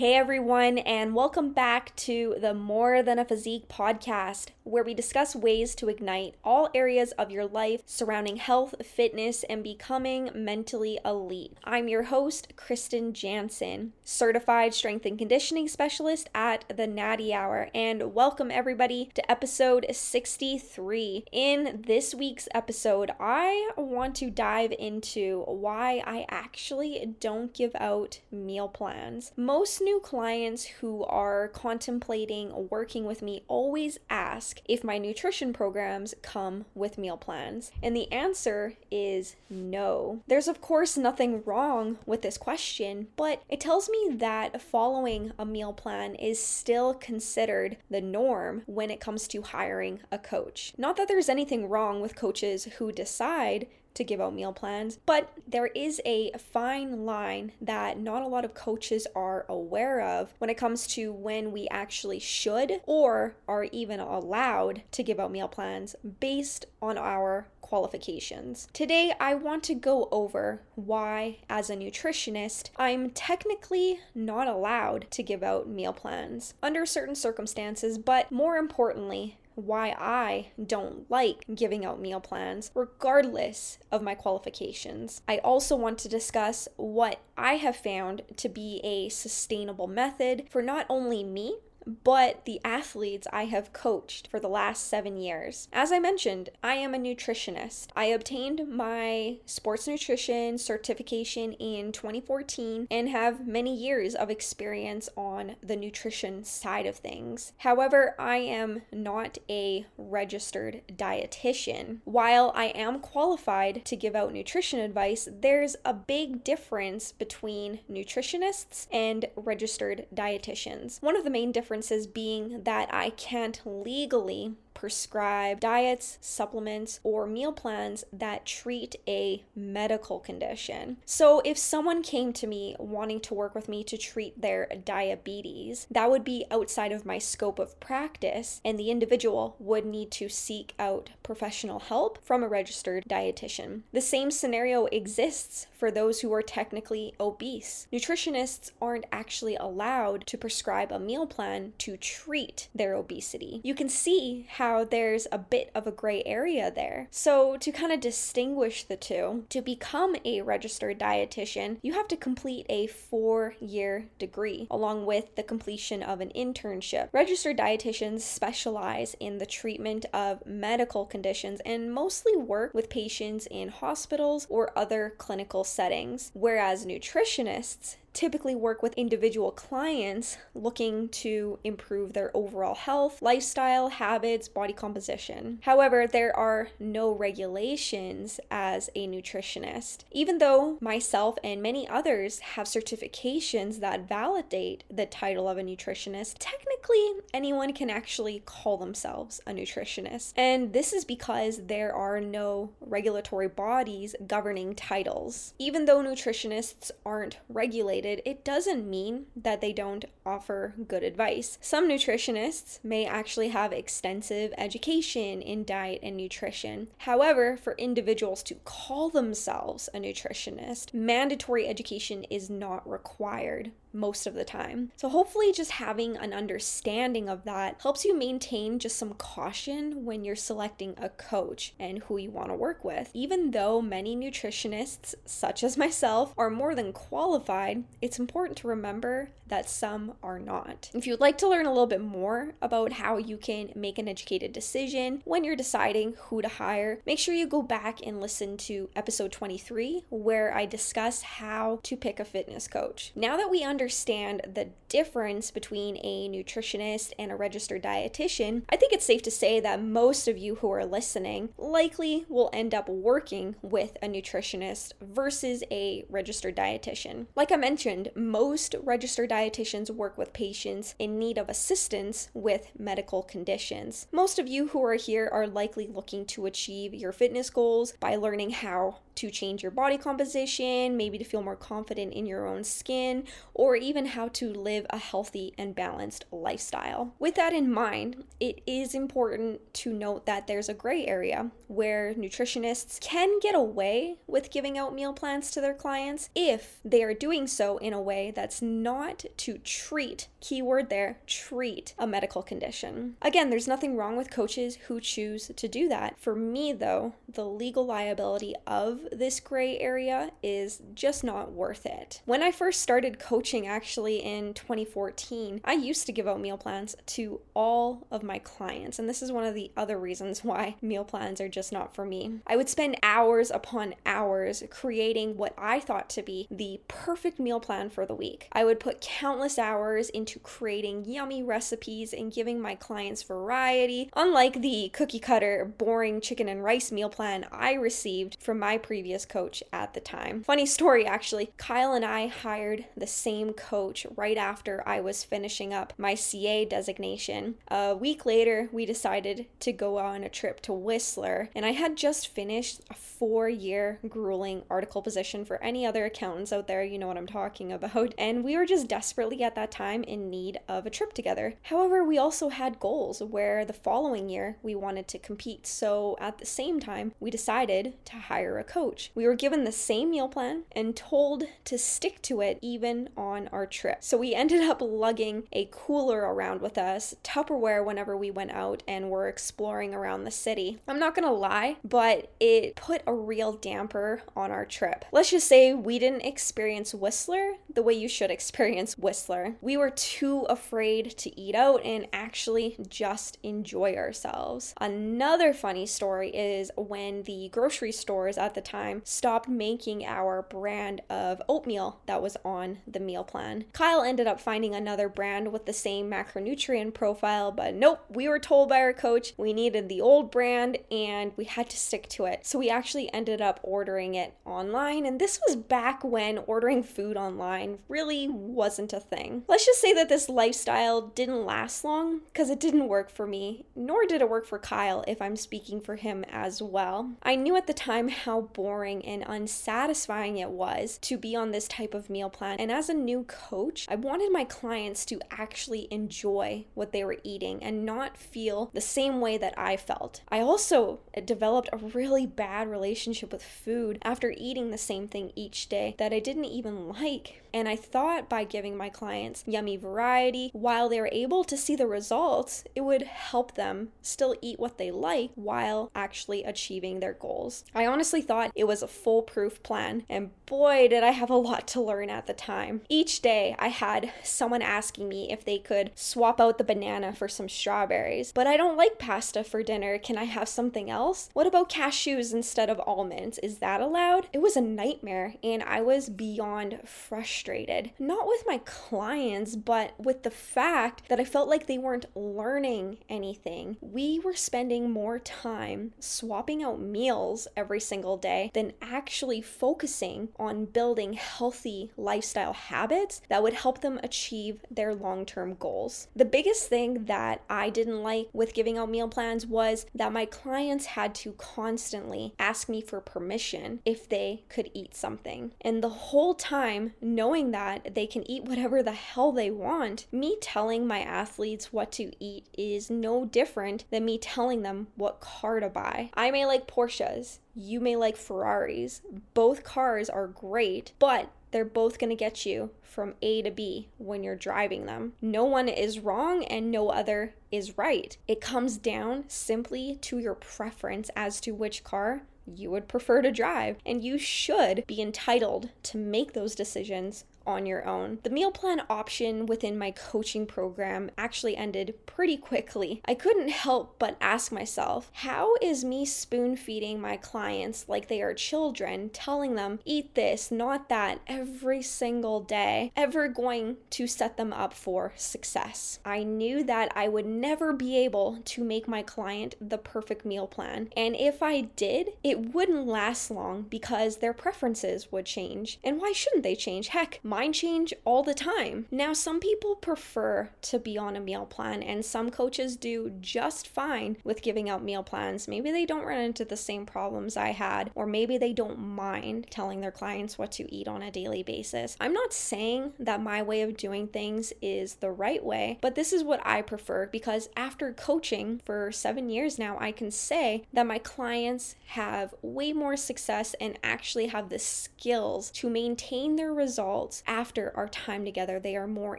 Hey everyone, and welcome back to the More Than a Physique podcast, where we discuss ways to ignite all areas of your life surrounding health, fitness, and becoming mentally elite. I'm your host, Kristen Jansen, certified strength and conditioning specialist at the Natty Hour, and welcome everybody to episode 63. In this week's episode, I want to dive into why I actually don't give out meal plans. Most new clients who are contemplating working with me always ask if my nutrition programs come with meal plans. And the answer is no. There's, of course, nothing wrong with this question, but it tells me that following a meal plan is still considered the norm when it comes to hiring a coach. Not that there's anything wrong with coaches who decide to give out meal plans, but there is a fine line that not a lot of coaches are aware of when it comes to when we actually should or are even allowed to give out meal plans based on our qualifications. Today, I want to go over why, as a nutritionist, I'm technically not allowed to give out meal plans under certain circumstances, but more importantly, why I don't like giving out meal plans, regardless of my qualifications. I also want to discuss what I have found to be a sustainable method for not only me, but the athletes I have coached for the last seven years. As I mentioned, I am a nutritionist. I obtained my sports nutrition certification in 2014 and have many years of experience on the nutrition side of things. However, I am not a registered dietitian. While I am qualified to give out nutrition advice, there's a big difference between nutritionists and registered dietitians. One of the main differences differences being that I can't legally prescribe diets, supplements, or meal plans that treat a medical condition. So, if someone came to me wanting to work with me to treat their diabetes, that would be outside of my scope of practice, and the individual would need to seek out professional help from a registered dietitian. The same scenario exists for those who are technically obese. Nutritionists aren't actually allowed to prescribe a meal plan to treat their obesity. You can see how how there's a bit of a gray area there. So, to kind of distinguish the two, to become a registered dietitian, you have to complete a four year degree along with the completion of an internship. Registered dietitians specialize in the treatment of medical conditions and mostly work with patients in hospitals or other clinical settings, whereas nutritionists typically work with individual clients looking to improve their overall health, lifestyle, habits, body composition. However, there are no regulations as a nutritionist. Even though myself and many others have certifications that validate the title of a nutritionist, technically anyone can actually call themselves a nutritionist. And this is because there are no regulatory bodies governing titles. Even though nutritionists aren't regulated, it doesn't mean that they don't offer good advice. Some nutritionists may actually have extensive education in diet and nutrition. However, for individuals to call themselves a nutritionist, mandatory education is not required most of the time. So, hopefully, just having an understanding of that helps you maintain just some caution when you're selecting a coach and who you want to work with. Even though many nutritionists, such as myself, are more than qualified, it's important to remember that some are not. If you'd like to learn a little bit more about how you can make an educated decision when you're deciding who to hire, make sure you go back and listen to episode 23, where I discuss how to pick a fitness coach. Now that we understand the difference between a nutritionist and a registered dietitian, I think it's safe to say that most of you who are listening likely will end up working with a nutritionist versus a registered dietitian. Like I mentioned, most registered dietitians work with patients in need of assistance with medical conditions. Most of you who are here are likely looking to achieve your fitness goals by learning how to change your body composition, maybe to feel more confident in your own skin, or even how to live a healthy and balanced lifestyle. With that in mind, it is important to note that there's a gray area where nutritionists can get away with giving out meal plans to their clients if they are doing so in a way that's not to treat, keyword there, treat a medical condition. Again, there's nothing wrong with coaches who choose to do that. For me, though, the legal liability of this gray area is just not worth it. When I first started coaching, actually in 2014, I used to give out meal plans to all of my clients, and this is one of the other reasons why meal plans are just not for me. I would spend hours upon hours creating what I thought to be the perfect meal plan for the week. I would put countless hours into creating yummy recipes and giving my clients variety, unlike the cookie cutter, boring chicken and rice meal plan I received from my previous coach at the time. Funny story, actually. Kyle and I hired the same coach right after I was finishing up my CA designation. A week later, we decided to go on a trip to Whistler, and I had just finished a four year grueling articling position for any other accountants out there, you know what I'm talking about. And we were just desperately at that time in need of a trip together. However, we also had goals where the following year we wanted to compete. So at the same time, we decided to hire a coach coach. We were given the same meal plan and told to stick to it even on our trip. So we ended up lugging a cooler around with us, Tupperware whenever we went out and were exploring around the city. I'm not gonna lie, but it put a real damper on our trip. Let's just say we didn't experience Whistler the way you should experience Whistler. We were too afraid to eat out and actually just enjoy ourselves. Another funny story is when the grocery stores at the time stopped making our brand of oatmeal that was on the meal plan. Kyle ended up finding another brand with the same macronutrient profile, but nope, we were told by our coach we needed the old brand and we had to stick to it. So we actually ended up ordering it online, and this was back when ordering food online really wasn't a thing. Let's just say that this lifestyle didn't last long because it didn't work for me, nor did it work for Kyle if I'm speaking for him as well. I knew at the time how boring and unsatisfying it was to be on this type of meal plan. And as a new coach, I wanted my clients to actually enjoy what they were eating and not feel the same way that I felt. I also developed a really bad relationship with food after eating the same thing each day that I didn't even like. And I thought by giving my clients yummy variety, while they were able to see the results, it would help them still eat what they like while actually achieving their goals. I honestly thought it was a foolproof plan, and boy, did I have a lot to learn at the time. Each day, I had someone asking me if they could swap out the banana for some strawberries. But I don't like pasta for dinner. Can I have something else? What about cashews instead of almonds? Is that allowed? It was a nightmare, and I was beyond frustrated frustrated, not with my clients, but with the fact that I felt like they weren't learning anything. We were spending more time swapping out meals every single day than actually focusing on building healthy lifestyle habits that would help them achieve their long term goals. The biggest thing that I didn't like with giving out meal plans was that my clients had to constantly ask me for permission if they could eat something. And the whole time, no knowing that they can eat whatever the hell they want, me telling my athletes what to eat is no different than me telling them what car to buy. I may like Porsches, you may like Ferraris. Both cars are great, but they're both going to get you from A to B when you're driving them. No one is wrong and no other is right. It comes down simply to your preference as to which car you would prefer to drive. And you should be entitled to make those decisions on your own. The meal plan option within my coaching program actually ended pretty quickly. I couldn't help but ask myself, how is me spoon feeding my clients like they are children, telling them, eat this, not that, every single day, ever going to set them up for success? I knew that I would never be able to make my client the perfect meal plan. And if I did, it wouldn't last long because their preferences would change. And why shouldn't they change? Heck, change all the time. Now, some people prefer to be on a meal plan, and some coaches do just fine with giving out meal plans. Maybe they don't run into the same problems I had, or maybe they don't mind telling their clients what to eat on a daily basis. I'm not saying that my way of doing things is the right way, but this is what I prefer because after coaching for seven years now, I can say that my clients have way more success and actually have the skills to maintain their results after our time together. They are more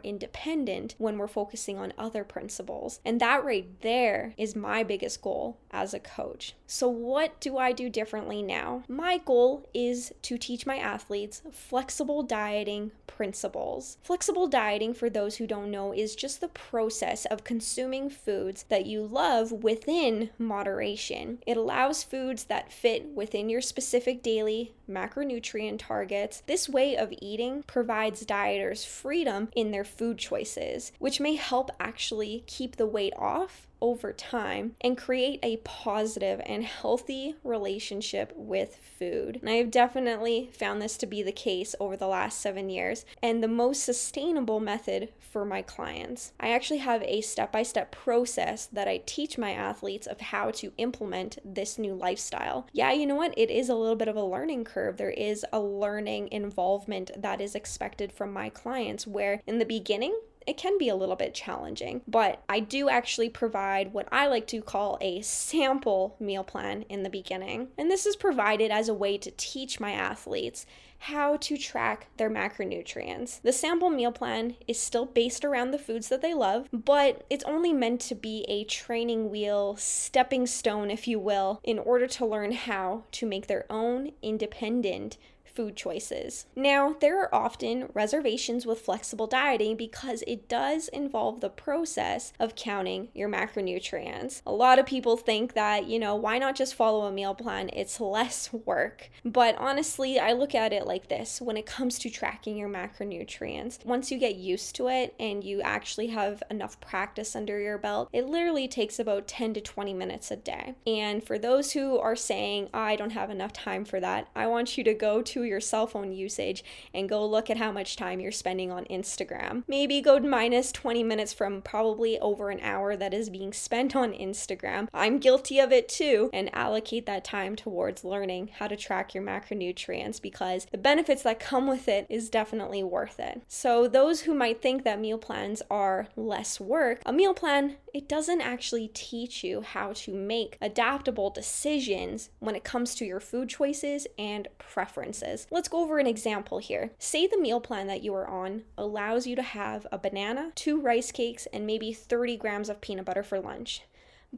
independent when we're focusing on other principles. And that right there is my biggest goal as a coach. So, what do I do differently now? My goal is to teach my athletes flexible dieting principles. Flexible dieting, for those who don't know, is just the process of consuming foods that you love within moderation. It allows foods that fit within your specific daily macronutrient targets. This way of eating provides dieters freedom in their food choices, which may help actually keep the weight off over time and create a positive and healthy relationship with food. And I have definitely found this to be the case over the last seven years and the most sustainable method for my clients. I actually have a step by step process that I teach my athletes of how to implement this new lifestyle. Yeah, you know what? It is a little bit of a learning curve. There is a learning involvement that is expected from my clients where in the beginning, it can be a little bit challenging. But I do actually provide what I like to call a sample meal plan in the beginning. And this is provided as a way to teach my athletes how to track their macronutrients. The sample meal plan is still based around the foods that they love, but it's only meant to be a training wheel, stepping stone, if you will, in order to learn how to make their own independent food choices. Now, there are often reservations with flexible dieting because it does involve the process of counting your macronutrients. A lot of people think that, you know, why not just follow a meal plan? It's less work. But honestly, I look at it like this when it comes to tracking your macronutrients. Once you get used to it and you actually have enough practice under your belt, it literally takes about 10 to 20 minutes a day. And for those who are saying, I don't have enough time for that, I want you to go to your cell phone usage and go look at how much time you're spending on Instagram. Maybe go minus 20 minutes from probably over an hour that is being spent on Instagram. I'm guilty of it too, and allocate that time towards learning how to track your macronutrients because the benefits that come with it is definitely worth it. So, those who might think that meal plans are less work, a meal plan it doesn't actually teach you how to make adaptable decisions when it comes to your food choices and preferences. Let's go over an example here. Say the meal plan that you are on allows you to have a banana, two rice cakes, and maybe 30 grams of peanut butter for lunch.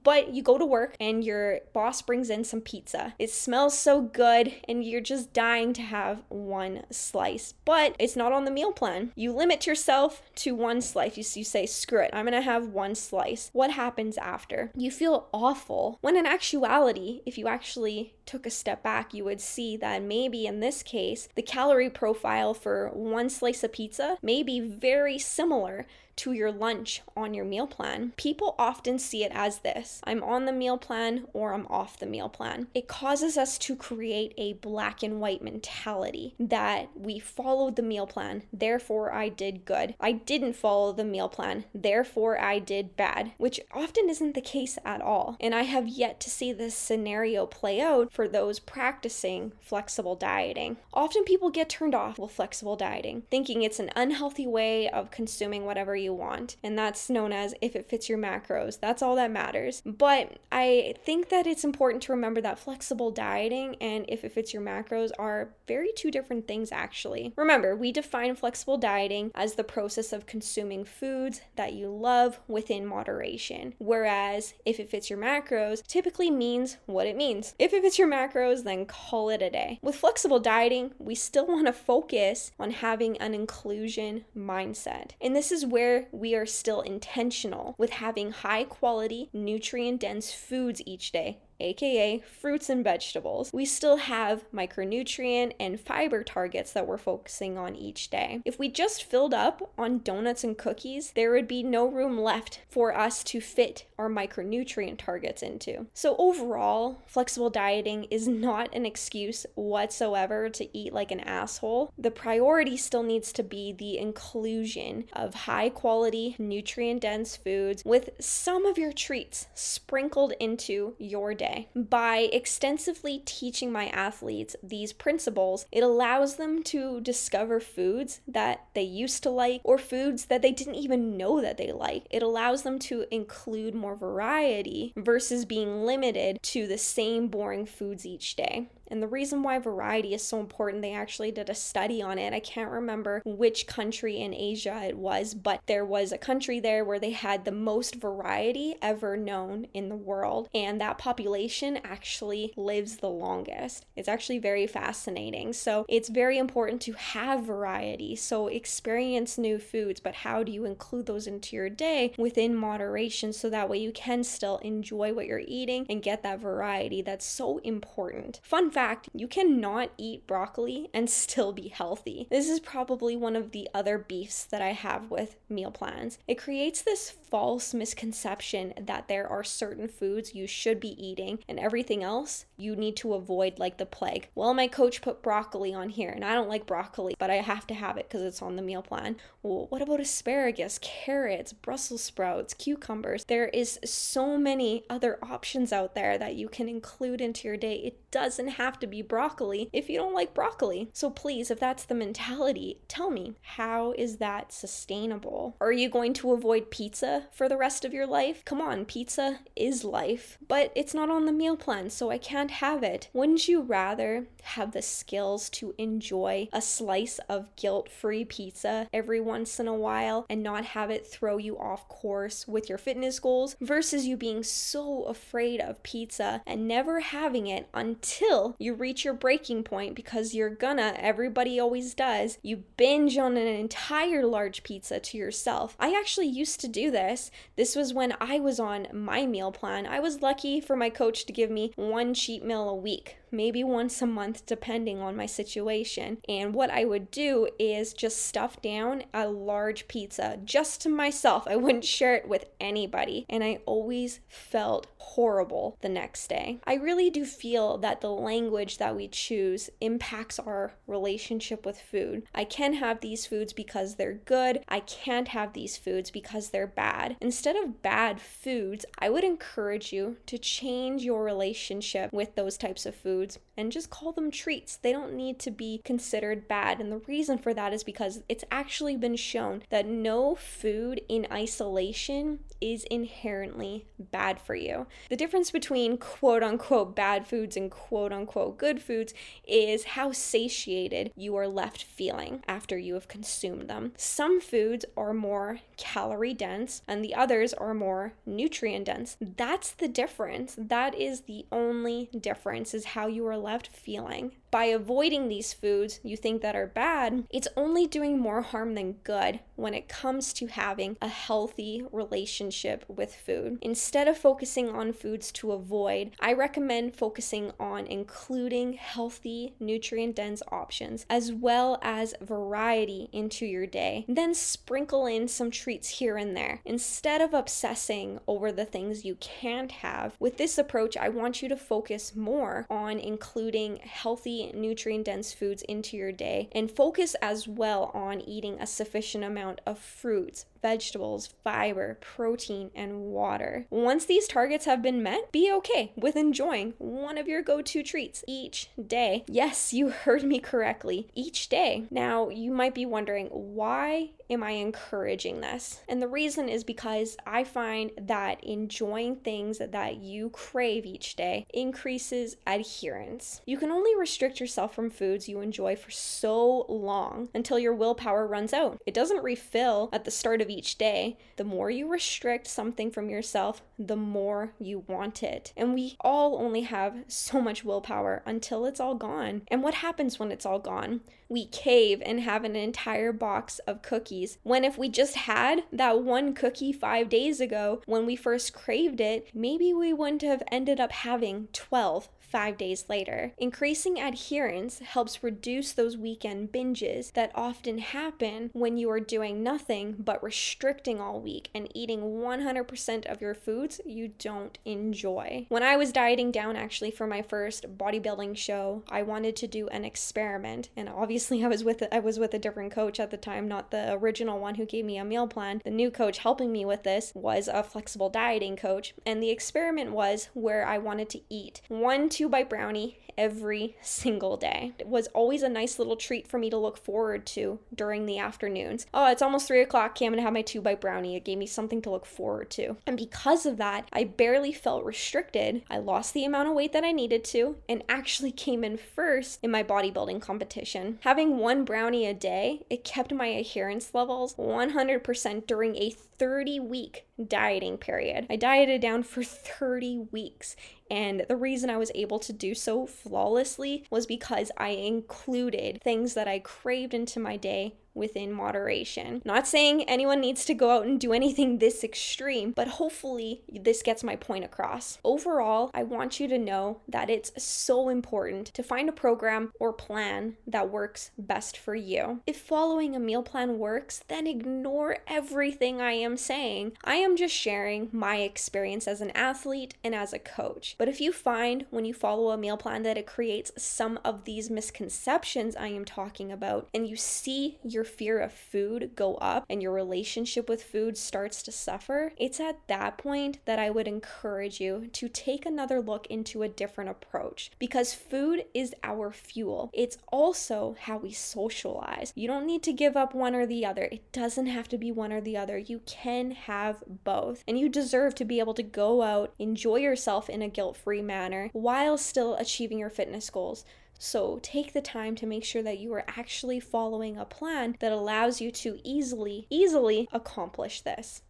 But you go to work and your boss brings in some pizza. It smells so good and you're just dying to have one slice. But it's not on the meal plan. You limit yourself to one slice. You, you say, screw it, I'm gonna have one slice. What happens after? You feel awful. When in actuality, if you actually took a step back, you would see that maybe in this case, the calorie profile for one slice of pizza may be very similar to your lunch on your meal plan. People often see it as this I'm on the meal plan or I'm off the meal plan. It causes us to create a black and white mentality that we followed the meal plan, therefore I did good. I didn't follow the meal plan, therefore I did bad, which often isn't the case at all. And I have yet to see this scenario play out for those practicing flexible dieting. Often people get turned off with flexible dieting, thinking it's an unhealthy way of consuming whatever you want. And that's known as if it fits your macros. That's all that matters. But I think that it's important to remember that flexible dieting and if it fits your macros are very two different things, actually. Remember, we define flexible dieting as the process of consuming foods that you love within moderation. Whereas if it fits your macros typically means what it means. If it fits your your macros, then call it a day. With flexible dieting, we still want to focus on having an inclusion mindset. And this is where we are still intentional with having high quality, nutrient dense foods each day aka fruits and vegetables, we still have micronutrient and fiber targets that we're focusing on each day. If we just filled up on donuts and cookies, there would be no room left for us to fit our micronutrient targets into. So, overall, flexible dieting is not an excuse whatsoever to eat like an asshole. The priority still needs to be the inclusion of high quality, nutrient dense foods with some of your treats sprinkled into your day day. By extensively teaching my athletes these principles, it allows them to discover foods that they used to like or foods that they didn't even know that they like. It allows them to include more variety versus being limited to the same boring foods each day. And the reason why variety is so important, they actually did a study on it. I can't remember which country in Asia it was, but there was a country there where they had the most variety ever known in the world. And that population actually lives the longest. It's actually very fascinating. So it's very important to have variety. So experience new foods, but how do you include those into your day within moderation so that way you can still enjoy what you're eating and get that variety that's so important. Fun fact, you cannot eat broccoli and still be healthy. This is probably one of the other beefs that I have with meal plans. It creates this false misconception that there are certain foods you should be eating and everything else you need to avoid like the plague. Well, my coach put broccoli on here and I don't like broccoli, but I have to have it because it's on the meal plan. Well, what about asparagus, carrots, Brussels sprouts, cucumbers? There is so many other options out there that you can include into your day. It doesn't have have to be broccoli if you don't like broccoli. So please, if that's the mentality, tell me, how is that sustainable? Are you going to avoid pizza for the rest of your life? Come on, pizza is life, but it's not on the meal plan, so I can't have it. Wouldn't you rather have the skills to enjoy a slice of guilt free pizza every once in a while and not have it throw you off course with your fitness goals versus you being so afraid of pizza and never having it until you reach your breaking point because you're gonna, everybody always does, you binge on an entire large pizza to yourself. I actually used to do this. This was when I was on my meal plan. I was lucky for my coach to give me one cheat meal a week maybe once a month, depending on my situation. And what I would do is just stuff down a large pizza just to myself. I wouldn't share it with anybody. And I always felt horrible the next day. I really do feel that the language that we choose impacts our relationship with food. I can have these foods because they're good, I can't have these foods because they're bad. Instead of bad foods, I would encourage you to change your relationship with those types of foods foods and just call them treats. They don't need to be considered bad. And the reason for that is because it's actually been shown that no food in isolation is inherently bad for you. The difference between quote unquote bad foods and quote unquote good foods is how satiated you are left feeling after you have consumed them. Some foods are more calorie dense and the others are more nutrient dense. That's the difference. That is the only difference is how you are left feeling by avoiding these foods you think that are bad, it's only doing more harm than good when it comes to having a healthy relationship with food. Instead of focusing on foods to avoid, I recommend focusing on including healthy, nutrient dense options as well as variety into your day. Then sprinkle in some treats here and there. Instead of obsessing over the things you can't have, with this approach, I want you to focus more on including healthy nutrient dense foods into your day and focus as well on eating a sufficient amount of fruits, vegetables, fiber, protein, and water. Once these targets have been met, be okay with enjoying one of your go to treats each day. Yes, you heard me correctly, each day. Now, you might be wondering why am I encouraging this? And the reason is because I find that enjoying things that you crave each day increases adherence. You can only restrict yourself from foods you enjoy for so long until your willpower runs out. It doesn't refill at the start of each day, the more you restrict something from yourself, the more you want it. And we all only have so much willpower until it's all gone. And what happens when it's all gone? We cave and have an entire box of cookies. When if we just had that one cookie five days ago when we first craved it, maybe we wouldn't have ended up having 12 five days later. Increasing adherence helps reduce those weekend binges that often happen when you are doing nothing but restricting all week and eating 100% of your foods you don't enjoy. When I was dieting down actually for my first bodybuilding show, I wanted to do an experiment and obviously I was with I was with a different coach at the time, not the original one who gave me a meal plan. The new coach helping me with this was a flexible dieting coach and the experiment was where I wanted to eat one two bite brownie every single day. It was always a nice little treat for me to look forward to during the afternoons. Oh, it's almost three o'clock. Okay, I'm gonna have my two bite brownie. It gave me something to look forward to. And because of that, I barely felt restricted. I lost the amount of weight that I needed to and actually came in first in my bodybuilding competition. Having one brownie a day, it kept my adherence levels 100% during a 30 week dieting period. I dieted down for 30 weeks. And the reason I was able to do so flawlessly was because I included things that I craved into my day within moderation. Not saying anyone needs to go out and do anything this extreme, but hopefully this gets my point across. Overall, I want you to know that it's so important to find a program or plan that works best for you. If following a meal plan works, then ignore everything I am saying. I am just sharing my experience as an athlete and as a coach. But if you find when you follow a meal plan that it creates some of these misconceptions I am talking about, and you see your your fear of food go up and your relationship with food starts to suffer, it's at that point that I would encourage you to take another look into a different approach because food is our fuel. It's also how we socialize. You don't need to give up one or the other. It doesn't have to be one or the other. You can have both. And you deserve to be able to go out, enjoy yourself in a guilt free manner while still achieving your fitness goals. So take the time to make sure that you are actually following a plan that allows you to easily, easily accomplish this.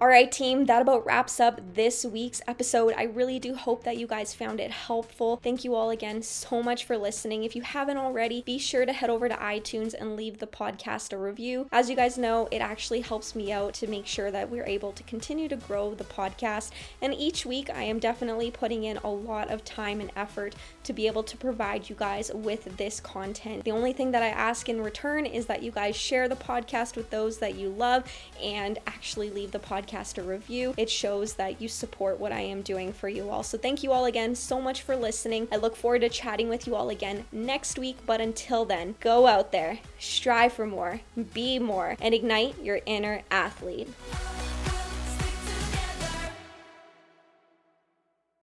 All right, team, that about wraps up this week's episode. I really do hope that you guys found it helpful. Thank you all again so much for listening. If you haven't already, be sure to head over to iTunes and leave the podcast a review. As you guys know, it actually helps me out to make sure that we're able to continue to grow the podcast. And each week, I am definitely putting in a lot of time and effort to be able to provide you guys with this content. The only thing that I ask in return is that you guys share the podcast with those that you love and actually leave the podcast podcast a review. It shows that you support what I am doing for you all. So thank you all again so much for listening. I look forward to chatting with you all again next week. But until then, go out there, strive for more, be more, and ignite your inner athlete.